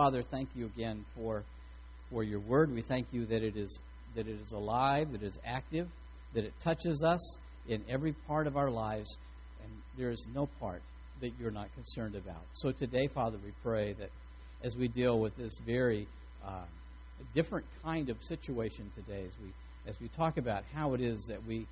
Father, thank you again for for your word. We thank you that it is that it is alive, that it is active, that it touches us in every part of our lives, and there is no part that you're not concerned about. So today, Father, we pray that as we deal with this very uh, different kind of situation today, as we as we talk about how it is that we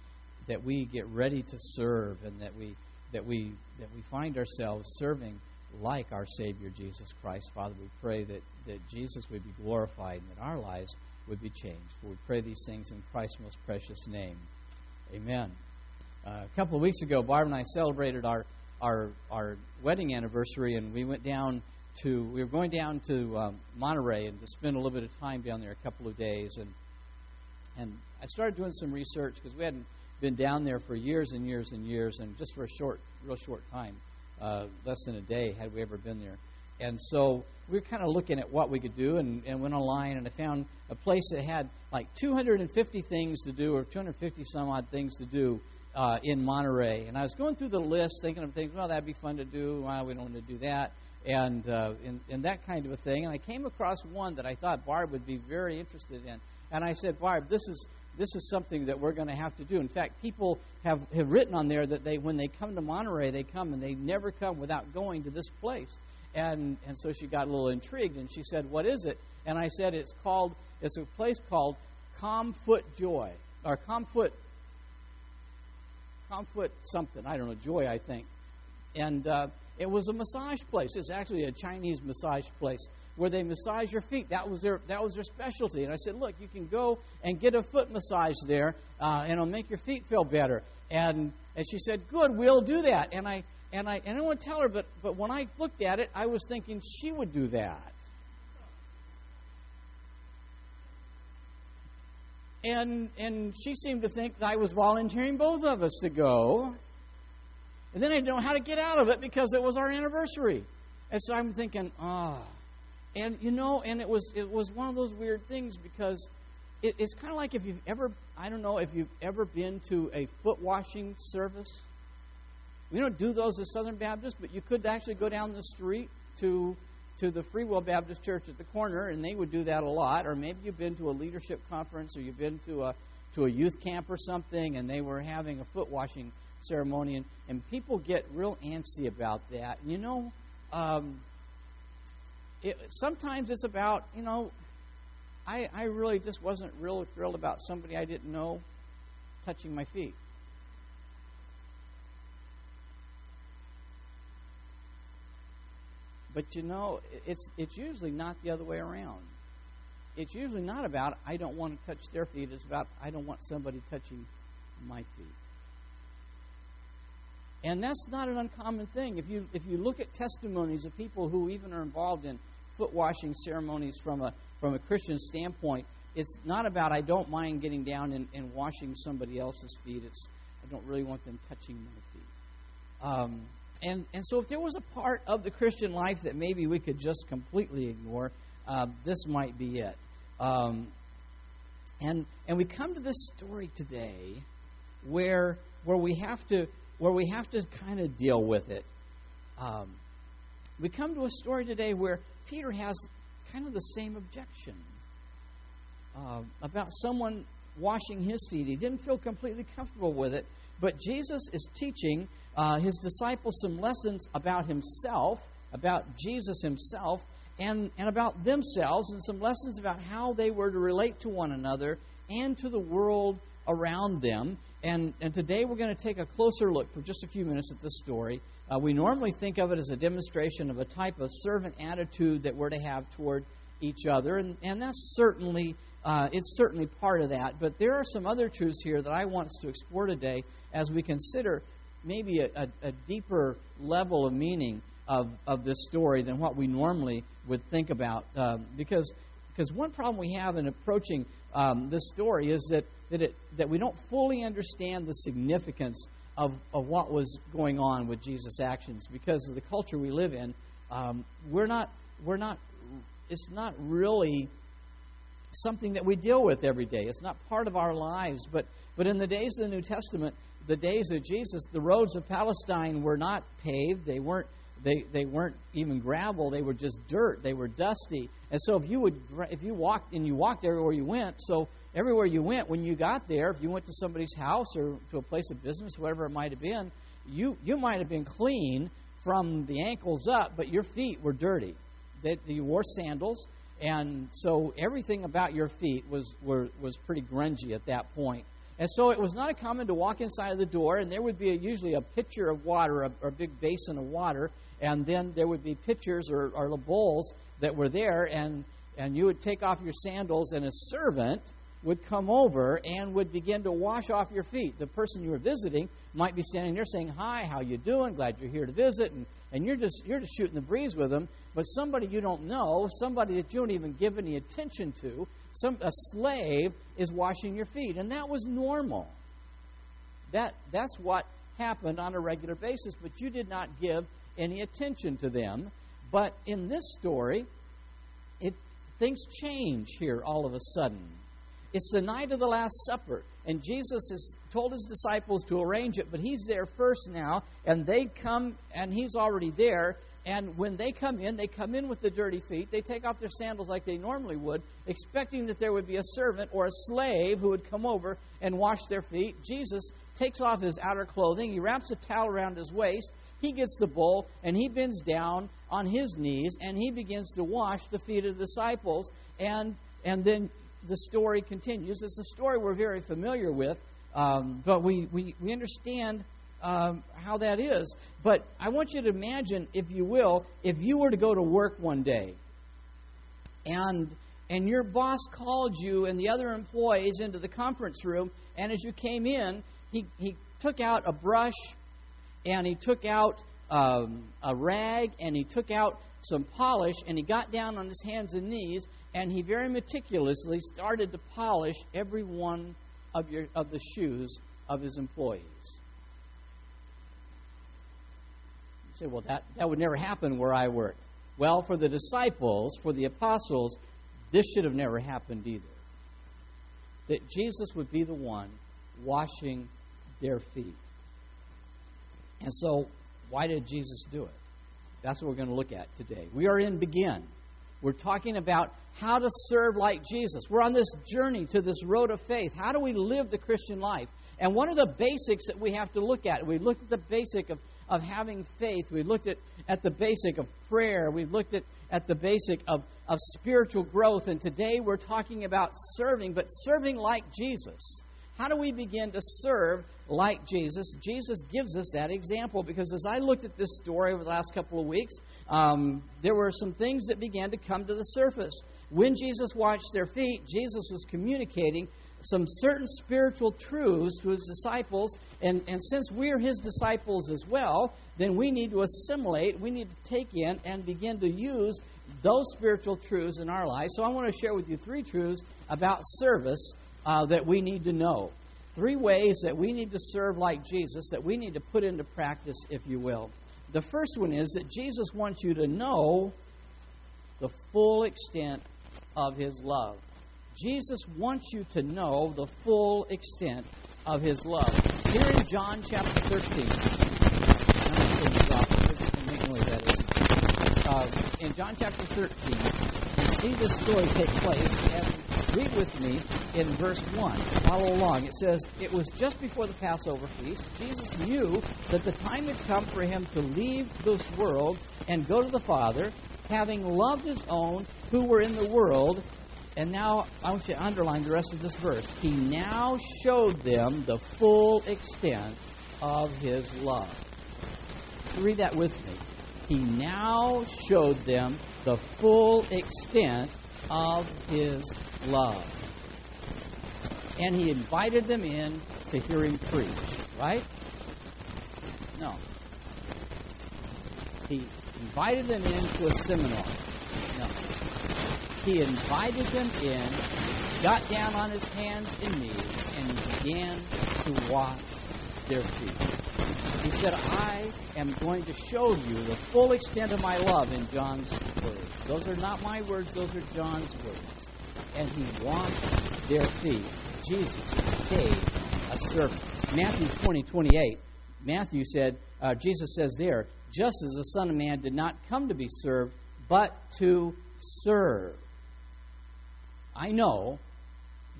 that we get ready to serve and that we that we that we find ourselves serving like our Savior Jesus Christ. Father, we pray that, that Jesus would be glorified and that our lives would be changed. For we pray these things in Christ's most precious name. Amen. Uh, a couple of weeks ago, Barb and I celebrated our, our, our wedding anniversary, and we went down to, we were going down to um, Monterey and to spend a little bit of time down there a couple of days. And, and I started doing some research because we hadn't been down there for years and years and years, and just for a short, real short time uh, less than a day had we ever been there. And so we were kind of looking at what we could do and, and went online and I found a place that had like 250 things to do or 250 some odd things to do uh, in Monterey. And I was going through the list thinking of things, well, that'd be fun to do. Well, we don't want to do that. And, uh, and, and that kind of a thing. And I came across one that I thought Barb would be very interested in. And I said, Barb, this is this is something that we're going to have to do. In fact, people have, have written on there that they when they come to Monterey, they come and they never come without going to this place. And and so she got a little intrigued and she said, "What is it?" And I said, "It's called it's a place called Comfoot Joy or Comfoot Comfoot something. I don't know, Joy, I think." And uh, it was a massage place. It's actually a Chinese massage place where they massage your feet. That was their that was their specialty. And I said, look, you can go and get a foot massage there, uh, and it'll make your feet feel better. And and she said, good, we'll do that. And I and I and I want to tell her, but but when I looked at it, I was thinking she would do that. And and she seemed to think that I was volunteering both of us to go. And then I didn't know how to get out of it because it was our anniversary. And so I'm thinking, ah. Oh. And you know, and it was it was one of those weird things because it, it's kind of like if you've ever I don't know if you've ever been to a foot washing service. We don't do those as Southern Baptists, but you could actually go down the street to to the Free Will Baptist Church at the corner, and they would do that a lot. Or maybe you've been to a leadership conference, or you've been to a to a youth camp or something, and they were having a foot washing ceremony, and, and people get real antsy about that. And you know, um, it, sometimes it's about, you know, I, I really just wasn't really thrilled about somebody I didn't know touching my feet. But you know, it's it's usually not the other way around. It's usually not about I don't want to touch their feet. It's about I don't want somebody touching my feet. And that's not an uncommon thing. If you if you look at testimonies of people who even are involved in foot washing ceremonies from a from a Christian standpoint, it's not about I don't mind getting down and, and washing somebody else's feet. It's I don't really want them touching my feet. Um, and and so if there was a part of the Christian life that maybe we could just completely ignore, uh, this might be it. Um, and and we come to this story today where where we have to where we have to kind of deal with it. Um, we come to a story today where Peter has kind of the same objection uh, about someone washing his feet. He didn't feel completely comfortable with it, but Jesus is teaching uh, his disciples some lessons about himself, about Jesus himself, and, and about themselves, and some lessons about how they were to relate to one another and to the world around them. And, and today we're going to take a closer look for just a few minutes at this story. Uh, we normally think of it as a demonstration of a type of servant attitude that we're to have toward each other, and, and that's certainly uh, it's certainly part of that. But there are some other truths here that I want us to explore today as we consider maybe a, a, a deeper level of meaning of, of this story than what we normally would think about. Uh, because because one problem we have in approaching um, this story is that that, it, that we don't fully understand the significance of, of what was going on with Jesus' actions because of the culture we live in. Um, we're not, we're not, it's not really something that we deal with every day. It's not part of our lives. But, but in the days of the New Testament, the days of Jesus, the roads of Palestine were not paved. They weren't, they they weren't even gravel; they were just dirt. They were dusty. And so if you would if you walked and you walked everywhere you went, so everywhere you went when you got there, if you went to somebody's house or to a place of business, whatever it might have been, you you might have been clean from the ankles up, but your feet were dirty. That you wore sandals, and so everything about your feet was were, was pretty grungy at that point. And so it was not uncommon to walk inside of the door, and there would be a, usually a pitcher of water, a, or a big basin of water, and then there would be pitchers or, or bowls that were there, and and you would take off your sandals, and a servant would come over and would begin to wash off your feet. The person you were visiting might be standing there saying, "Hi, how you doing? Glad you're here to visit." And, and you're just you're just shooting the breeze with them. But somebody you don't know, somebody that you don't even give any attention to, some a slave is washing your feet, and that was normal. That that's what happened on a regular basis, but you did not give any attention to them. But in this story, it things change here all of a sudden. It's the night of the Last Supper, and Jesus has told his disciples to arrange it, but he's there first now, and they come, and he's already there. And when they come in, they come in with the dirty feet. They take off their sandals like they normally would, expecting that there would be a servant or a slave who would come over and wash their feet. Jesus takes off his outer clothing, he wraps a towel around his waist, he gets the bowl, and he bends down on his knees, and he begins to wash the feet of the disciples. And and then the story continues. It's a story we're very familiar with, um, but we, we, we understand um, how that is. But I want you to imagine, if you will, if you were to go to work one day and and your boss called you and the other employees into the conference room, and as you came in, he, he took out a brush and he took out um, a rag and he took out some polish and he got down on his hands and knees and he very meticulously started to polish every one of, your, of the shoes of his employees. You say, well, that, that would never happen where I worked. Well, for the disciples, for the apostles, this should have never happened either. That Jesus would be the one washing their feet. And so, why did Jesus do it? That's what we're going to look at today. We are in Begin. We're talking about how to serve like Jesus. We're on this journey to this road of faith. How do we live the Christian life? And one of the basics that we have to look at, we looked at the basic of, of having faith. We looked at, at the basic of prayer. We looked at, at the basic of, of spiritual growth. And today we're talking about serving, but serving like Jesus. How do we begin to serve like Jesus? Jesus gives us that example because as I looked at this story over the last couple of weeks, um, there were some things that began to come to the surface. When Jesus washed their feet, Jesus was communicating some certain spiritual truths to his disciples. And, and since we're his disciples as well, then we need to assimilate, we need to take in and begin to use those spiritual truths in our lives. So I want to share with you three truths about service uh, that we need to know. Three ways that we need to serve like Jesus, that we need to put into practice, if you will. The first one is that Jesus wants you to know the full extent of his love. Jesus wants you to know the full extent of his love. Here in John chapter 13, uh, in John chapter 13, we see this story take place, and read with me in verse 1. Follow along. It says, It was just before the Passover feast. Jesus knew that the time had come for him to leave this world and go to the Father, having loved his own who were in the world. And now I want you to underline the rest of this verse. He now showed them the full extent of his love. Read that with me he now showed them the full extent of his love. And he invited them in to hear him preach, right? No. He invited them into a seminar. No. He invited them in, got down on his hands and knees, and began to wash their feet. He said, I am going to show you the full extent of my love in John's words. Those are not my words, those are John's words. And he washed their feet. Jesus became a servant. Matthew 20, 28. Matthew said, uh, Jesus says there, just as the Son of Man did not come to be served, but to serve. I know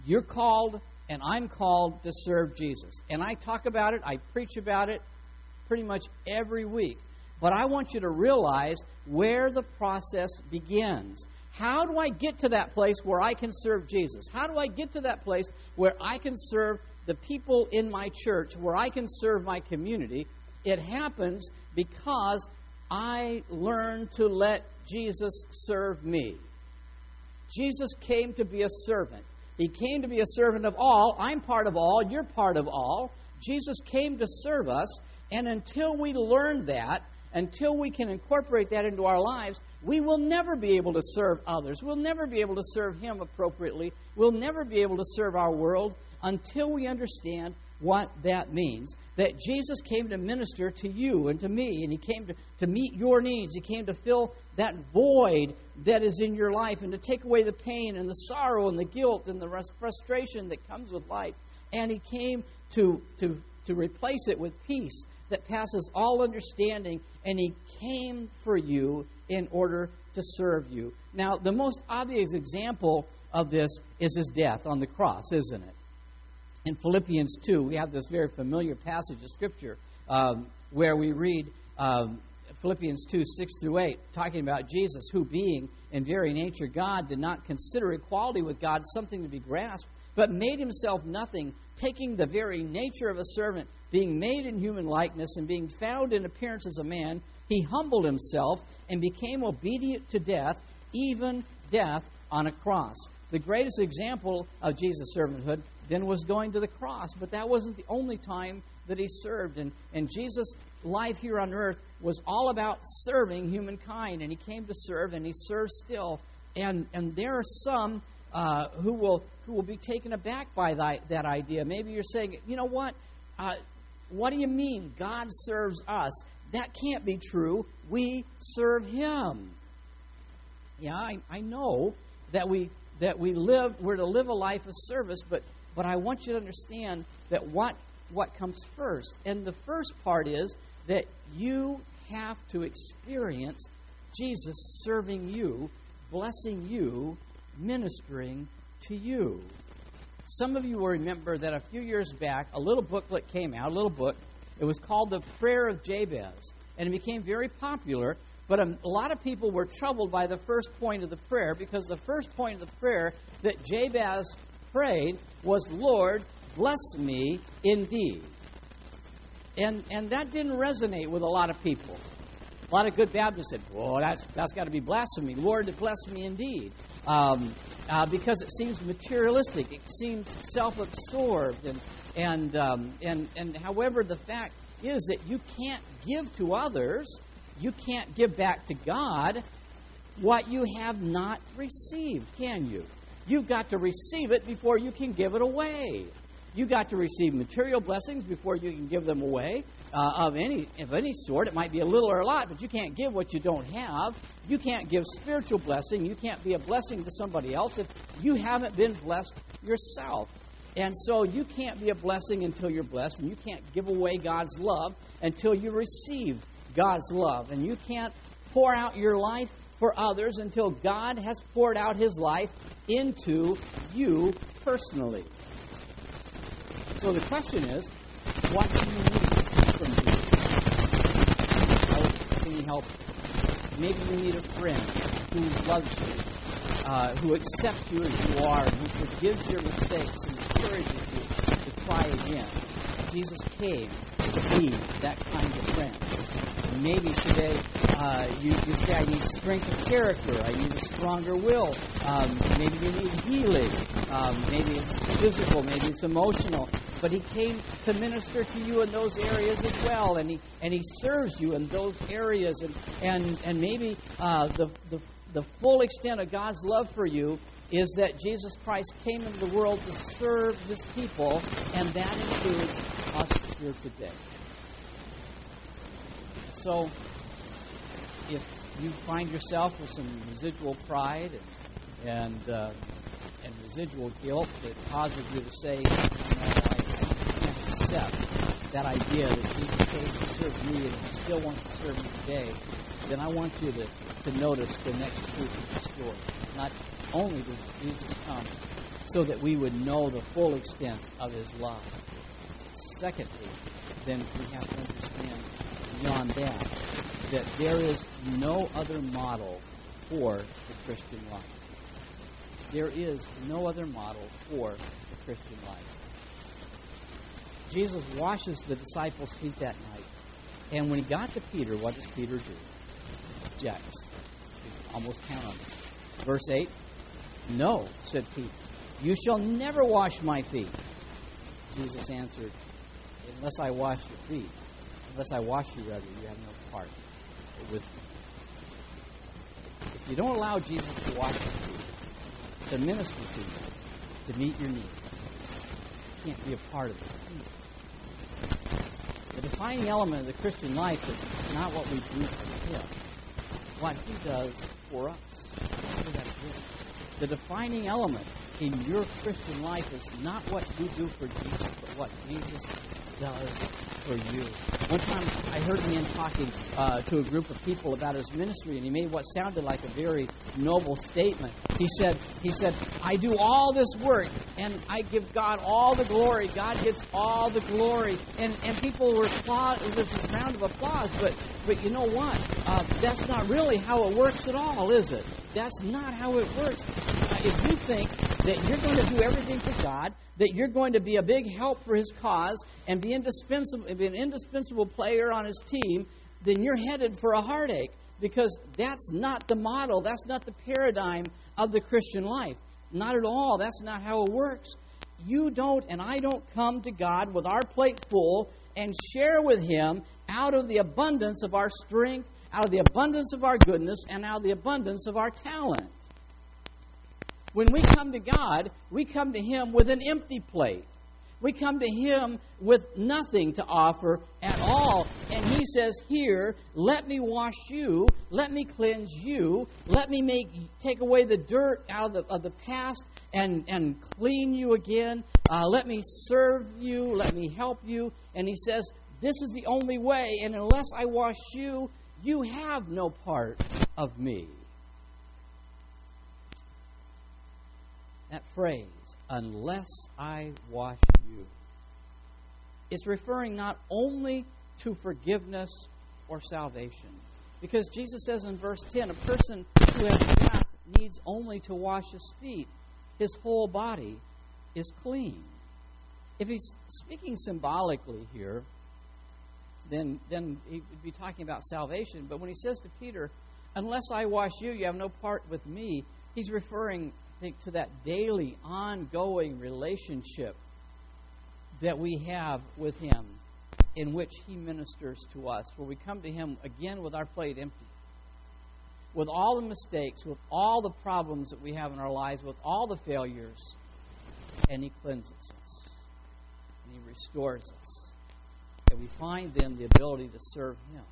you're called and I'm called to serve Jesus. And I talk about it, I preach about it pretty much every week. But I want you to realize where the process begins. How do I get to that place where I can serve Jesus? How do I get to that place where I can serve the people in my church, where I can serve my community? It happens because I learn to let Jesus serve me. Jesus came to be a servant. He came to be a servant of all. I'm part of all. You're part of all. Jesus came to serve us. And until we learn that, until we can incorporate that into our lives, we will never be able to serve others. We'll never be able to serve Him appropriately. We'll never be able to serve our world until we understand what that means. That Jesus came to minister to you and to me, and He came to, to meet your needs. He came to fill that void that is in your life and to take away the pain and the sorrow and the guilt and the frustration that comes with life. And He came to, to, to replace it with peace that passes all understanding, and He came for you in order to serve you. Now, the most obvious example of this is His death on the cross, isn't it? in Philippians 2, we have this very familiar passage of Scripture um, where we read um, Philippians 2, 6 through 8, talking about Jesus, who being in very nature God, did not consider equality with God something to be grasped, but made himself nothing, taking the very nature of a servant, being made in human likeness, and being found in appearance as a man, he humbled himself and became obedient to death, even death on a cross. The greatest example of Jesus' servanthood then was going to the cross. But that wasn't the only time that he served. And, and Jesus' life here on earth was all about serving humankind. And he came to serve, and he serves still. And, and there are some uh, who, will, who will be taken aback by that, idea. Maybe you're saying, you know what? Uh, what do you mean God serves us? That can't be true. We serve Him. Yeah, I, I know that we that we live we're to live a life of service, but but I want you to understand that what, what comes first. And the first part is that you have to experience Jesus serving you, blessing you, ministering to you. Some of you will remember that a few years back, a little booklet came out, a little book. It was called The Prayer of Jabez, and it became very popular. But a, lot of people were troubled by the first point of the prayer because the first point of the prayer that Jabez prayed was, Lord, bless me indeed. And, and that didn't resonate with a lot of people. A lot of good Baptists said, "Well, that's that's got to be blasphemy." Lord, bless me indeed, um, uh, because it seems materialistic. It seems self-absorbed, and and um, and and. However, the fact is that you can't give to others, you can't give back to God what you have not received, can you? You've got to receive it before you can give it away. You've got to receive material blessings before you can give them away uh, of any of any sort. It might be a little or a lot, but you can't give what you don't have. You can't give spiritual blessing. You can't be a blessing to somebody else if you haven't been blessed yourself. And so you can't be a blessing until you're blessed, and you can't give away God's love until you receive God's love. And you can't pour out your life for others until God has poured out his life into you personally. So the question is, what do you need from Jesus? How can you help? Maybe you need a friend who loves you, uh, who accepts you as you are, who forgives your mistakes and encourages you to try again. Jesus came to be that kind of friend. maybe today uh, you, you say, I need strength of character. I need a stronger will. Um, maybe you need healing. Um, maybe it's physical. Maybe it's emotional. But He came to minister to you in those areas as well, and He and He serves you in those areas, and and and maybe uh, the the the full extent of God's love for you is that Jesus Christ came into the world to serve His people, and that includes us here today. So if you find yourself with some residual pride and and, uh, and residual guilt that causes you to say, accept that idea that Jesus came to serve me and he still wants to serve me today, then I want you to, to notice the next truth of the story. Not only does Jesus come so that we would know the full extent of his love. Secondly, then we have to understand beyond that that there is no other model for the Christian life. There is no other model for the Christian life. Jesus washes the disciples' feet that night. And when he got to Peter, what does Peter do? Objects. Almost count on it. Verse 8 No, said Peter. You shall never wash my feet. Jesus answered, Unless I wash your feet, unless I wash you, rather, you have no part with me. If you don't allow Jesus to wash your feet, to minister to you, to meet your needs, you can't be a part of it. The defining element of the Christian life is not what we do for Him, what He does for us. The defining element in your Christian life is not what you do for Jesus, but what Jesus does for you. One time I heard a man talking uh, to a group of people about his ministry, and he made what sounded like a very noble statement. He said, "He said, I do all this work, and I give God all the glory. God gets all the glory." And and people were applaud. It was this round of applause. But but you know what? Uh, that's not really how it works at all, is it? That's not how it works. Uh, if you think that you're going to do everything for God, that you're going to be a big help for His cause, and be indispensable, be an indispensable player on His team, then you're headed for a heartache because that's not the model, that's not the paradigm of the Christian life. Not at all. That's not how it works. You don't and I don't come to God with our plate full and share with Him out of the abundance of our strength, out of the abundance of our goodness, and out of the abundance of our talent. When we come to God, we come to Him with an empty plate. We come to Him with nothing to offer at all. And He says, Here, let me wash you, let me cleanse you, let me make take away the dirt out of the, of the past and, and clean you again. Uh, let me serve you, let me help you. And He says, This is the only way, and unless I wash you, you have no part of me. That phrase, unless I wash you, is referring not only to forgiveness or salvation. Because Jesus says in verse 10 a person who has wrath needs only to wash his feet, his whole body is clean. If he's speaking symbolically here, then, then he would be talking about salvation. But when he says to Peter, Unless I wash you, you have no part with me, he's referring think to that daily, ongoing relationship that we have with Him, in which He ministers to us, where we come to Him again with our plate empty, with all the mistakes, with all the problems that we have in our lives, with all the failures, and He cleanses us, and He restores us, and we find then the ability to serve Him.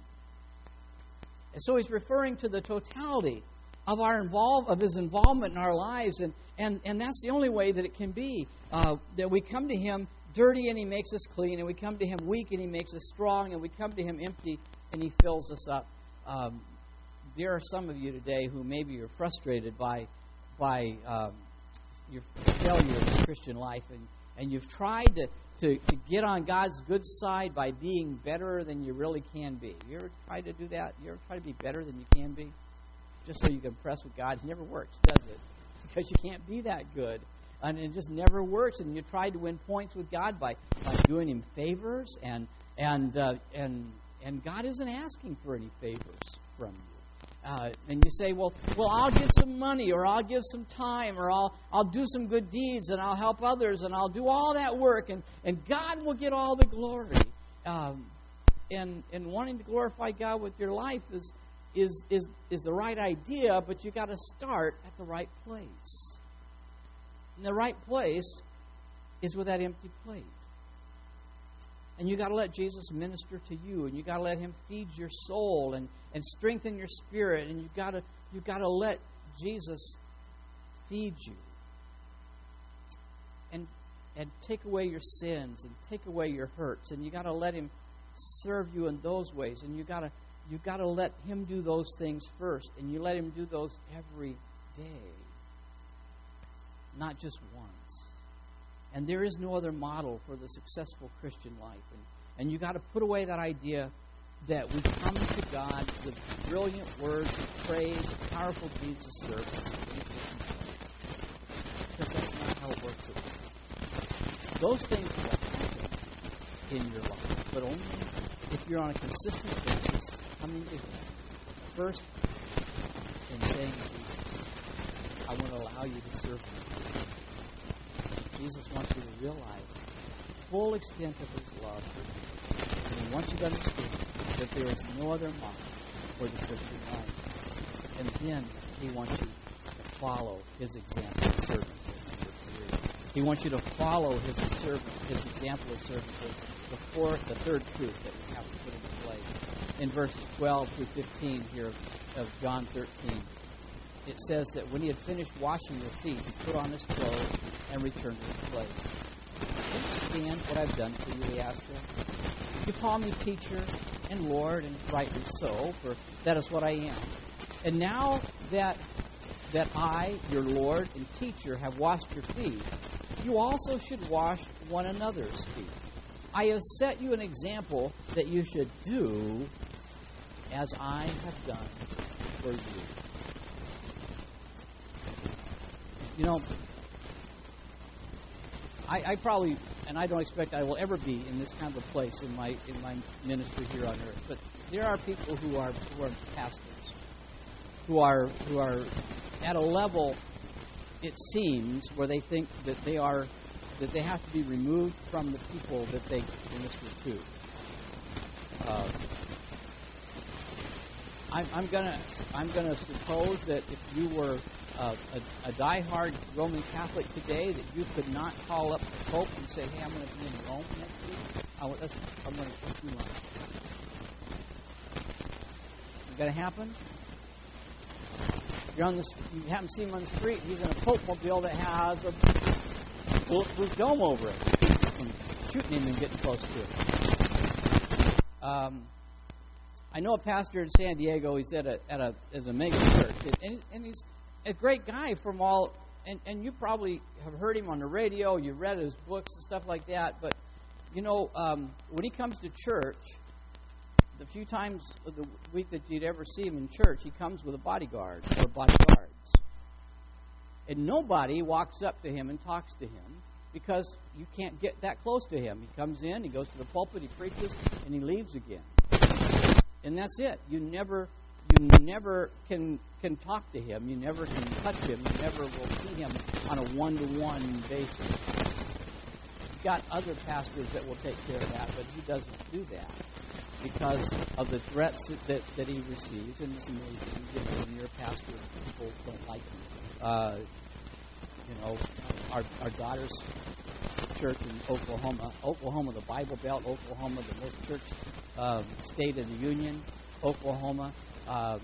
And so He's referring to the totality of our involve of his involvement in our lives and and and that's the only way that it can be uh, that we come to him dirty and he makes us clean and we come to him weak and he makes us strong and we come to him empty and he fills us up um, there are some of you today who maybe you're frustrated by by um, your failure in the Christian life and and you've tried to, to, to get on God's good side by being better than you really can be. You ever try to do that? You ever try to be better than you can be? Just so you can press with God. It never works, does it? Because you can't be that good. And it just never works. And you try to win points with God by, by doing Him favors, and and uh, and and God isn't asking for any favors from you. Uh, and you say, well, well, I'll give some money, or I'll give some time, or I'll I'll do some good deeds, and I'll help others, and I'll do all that work, and and God will get all the glory. Um, and and wanting to glorify God with your life is is, is, is the right idea, but you got to start at the right place. And the right place is with that empty plate. And you got to let Jesus minister to you, and you got to let Him feed your soul and, and strengthen your spirit, and you got to you got to let Jesus feed you. And and take away your sins and take away your hurts. And you got to let Him serve you in those ways. And you got to you got to let Him do those things first, and you let Him do those every day, not just once. And there is no other model for the successful Christian life. And, and you got to put away that idea that we come to God with brilliant words of praise, powerful deeds of service. Because that's not how it works at all. Those things will happen in your life, but only if you're on a consistent basis coming Him first and saying, Jesus, I want to allow you to serve me. Jesus wants you to realize the full extent of His love for you. and He wants you to understand that there is no other model for the Christian life. And then He wants you to follow His example of servanthood. He wants you to follow His servant, His example of servanthood. The fourth, the third truth that we have to put into place in verses 12 through 15 here of, of John 13 it says that when he had finished washing their feet, he put on his clothes and returned to his place. Do you understand what I've done for you? He asked them. You call me teacher and Lord, and rightly so, for that is what I am. And now that that I, your Lord and teacher, have washed your feet, you also should wash one another's feet. I have set you an example that you should do as I have done for you. You know, I, I, probably, and I don't expect I will ever be in this kind of a place in my in my ministry here on earth. But there are people who are who are pastors, who are who are at a level, it seems, where they think that they are that they have to be removed from the people that they minister to. Uh, I'm, I'm gonna I'm gonna suppose that if you were uh, a, a diehard Roman Catholic today, that you could not call up the Pope and say, "Hey, I'm going to be in Rome next week. I, I'm going to let's do one." Is that happen? You're on the you haven't seen him on the street. He's in a Pope mobile that has a bulletproof dome over it. And shooting him and getting close to it. Um, I know a pastor in San Diego. He's at a at a as a mega church, and, and he's a great guy from all. And, and you probably have heard him on the radio. You read his books and stuff like that. But you know, um, when he comes to church, the few times of the week that you'd ever see him in church, he comes with a bodyguard or bodyguards. And nobody walks up to him and talks to him because you can't get that close to him. He comes in, he goes to the pulpit, he preaches, and he leaves again. And that's it. You never you never can can talk to him. You never can touch him. You never will see him on a one-to-one basis. You've got other pastors that will take care of that, but he doesn't do that because of the threats that, that he receives. And it's amazing you know, a pastor, people don't like you. Uh, you know, our, our daughter's church in Oklahoma, Oklahoma, the Bible Belt, Oklahoma, the most church um, state of the Union, Oklahoma um,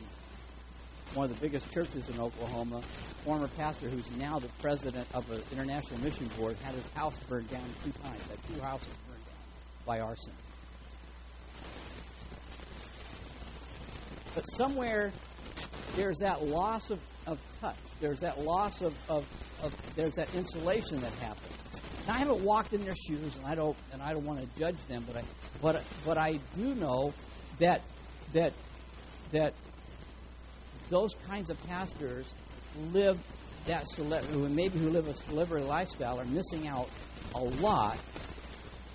one of the biggest churches in Oklahoma, former pastor who's now the president of an international mission board, had his house burned down two times. Had two houses burned down by arson. But somewhere there's that loss of, of touch. There's that loss of, of, of there's that insulation that happens. Now, I haven't walked in their shoes, and I don't and I don't want to judge them, but I but but I do know that that that those kinds of pastors live that celebrity, maybe who live a celebrity lifestyle, are missing out a lot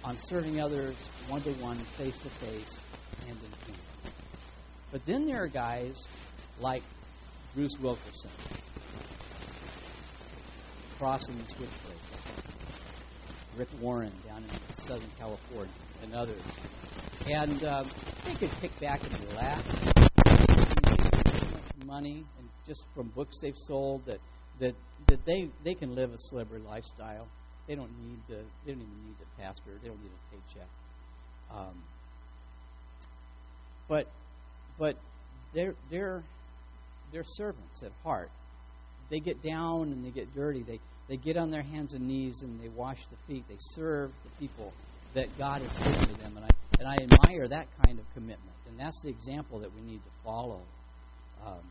on serving others one to one, face to face, and in hand. But then there are guys like Bruce Wilkerson, crossing the switchblade, Rick Warren down in Southern California, and others. And uh, they could kick back and relax money and just from books they've sold that that that they they can live a celebrity lifestyle. They don't need to. They don't even need a pastor. They don't need a paycheck. Um, but but they're they're they're servants at heart. they get down and they get dirty. They they get on their hands and knees and they wash the feet. They serve the people that God has given to them. And I and I admire that kind of commitment. And that's the example that we need to follow. Um,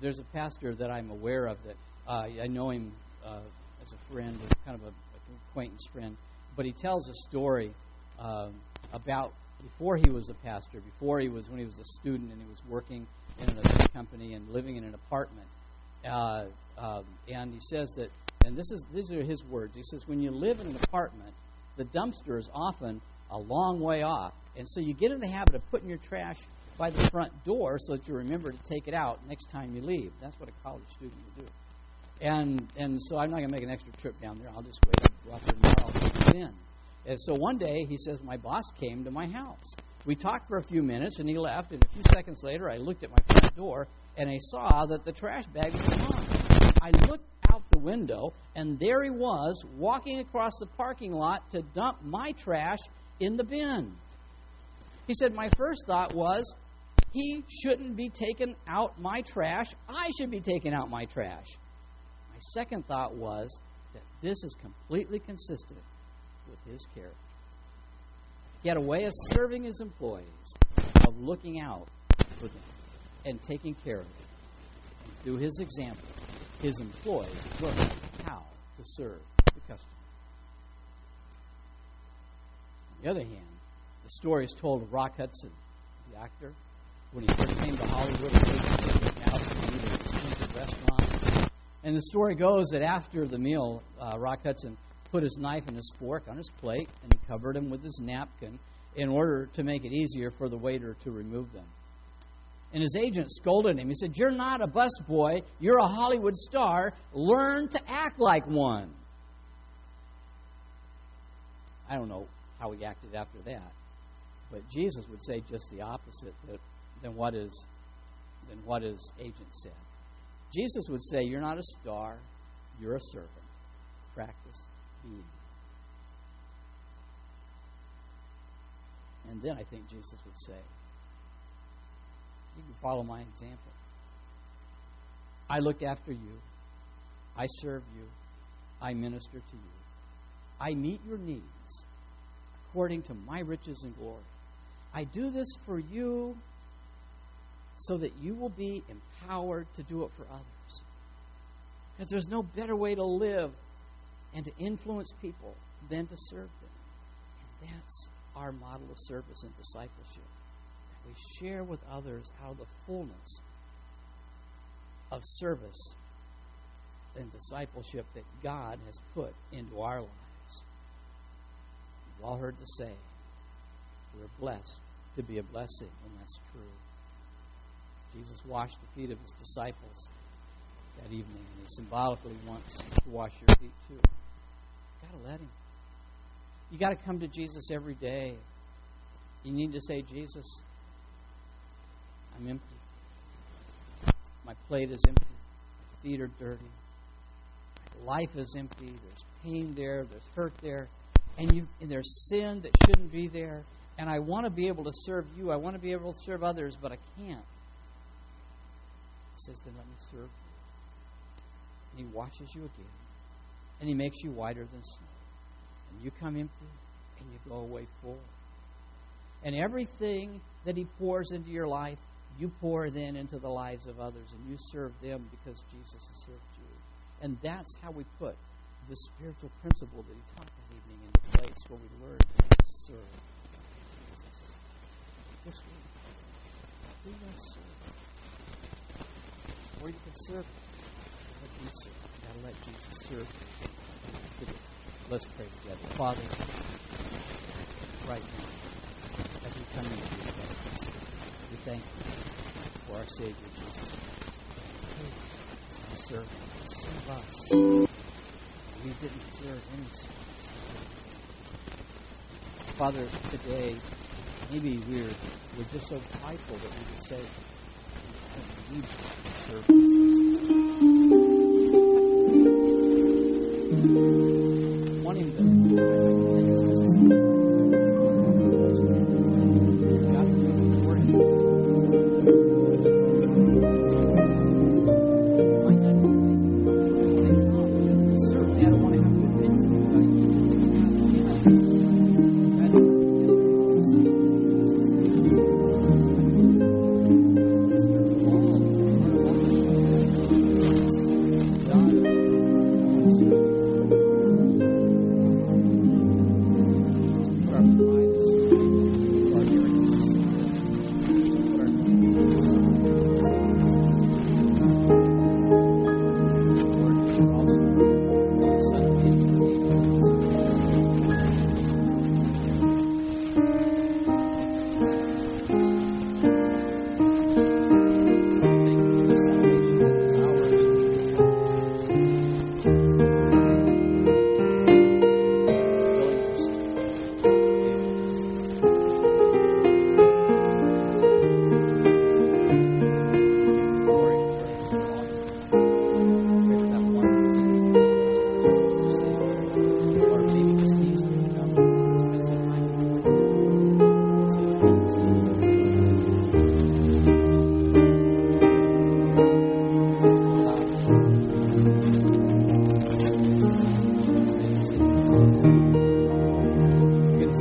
there's a pastor that I'm aware of that uh, I know him uh, as a friend, kind of a, an acquaintance friend, but he tells a story um, about before he was a pastor, before he was when he was a student and he was working in a company and living in an apartment. Uh, um, and he says that, and this is these are his words. He says, when you live in an apartment, the dumpster is often a long way off, and so you get in the habit of putting your trash by the front door so that you remember to take it out next time you leave. That's what a college student would do. And and so I'm not going to make an extra trip down there. I'll just wait. Go out there tomorrow. I'll in. And so one day he says my boss came to my house. We talked for a few minutes and he left. And a few seconds later, I looked at my front door and I saw that the trash bag was gone. I looked out the window and there he was walking across the parking lot to dump my trash in the bin. He said, My first thought was, he shouldn't be taking out my trash. I should be taking out my trash. My second thought was that this is completely consistent with his character. He had a way of serving his employees, of looking out for them and taking care of them. And through his example, his employees learned how to serve the customer. On the other hand, the story is told of Rock Hudson, the actor, when he first came to Hollywood out to restaurant. And the story goes that after the meal, uh, Rock Hudson put his knife and his fork on his plate and he covered them with his napkin in order to make it easier for the waiter to remove them. And his agent scolded him. He said, You're not a busboy, you're a Hollywood star. Learn to act like one. I don't know how he acted after that. But Jesus would say just the opposite than what his, than what his agent said. Jesus would say, You're not a star, you're a servant. Practice being. And then I think Jesus would say, You can follow my example. I looked after you, I serve you, I minister to you, I meet your needs according to my riches and glory. I do this for you so that you will be empowered to do it for others. Because there's no better way to live and to influence people than to serve them. And that's our model of service and discipleship. That we share with others how the fullness of service and discipleship that God has put into our lives. You've all heard the say, we're blessed to be a blessing, and that's true. Jesus washed the feet of his disciples that evening, and he symbolically wants to wash your feet too. You've got to let him. You got to come to Jesus every day. You need to say, Jesus, I'm empty. My plate is empty. My feet are dirty. Life is empty. There's pain there. There's hurt there. And, you, and there's sin that shouldn't be there. And I want to be able to serve you. I want to be able to serve others, but I can't. He says, Then let me serve you. And He washes you again. And He makes you whiter than snow. And you come empty, and you go away full. And everything that He pours into your life, you pour then into the lives of others, and you serve them because Jesus has served you. And that's how we put the spiritual principle that He taught that evening into place where we learn to serve Jesus. This week, we must serve or you can serve Let me serve. Gotta let Jesus serve. Let's pray together. Father, right now, as we come into your presence, we thank you for our Savior Jesus Christ. As serve serve us. We didn't deserve any service. Father, today, maybe we're, we're just so prideful that we would say, we need to serve Jesus thank you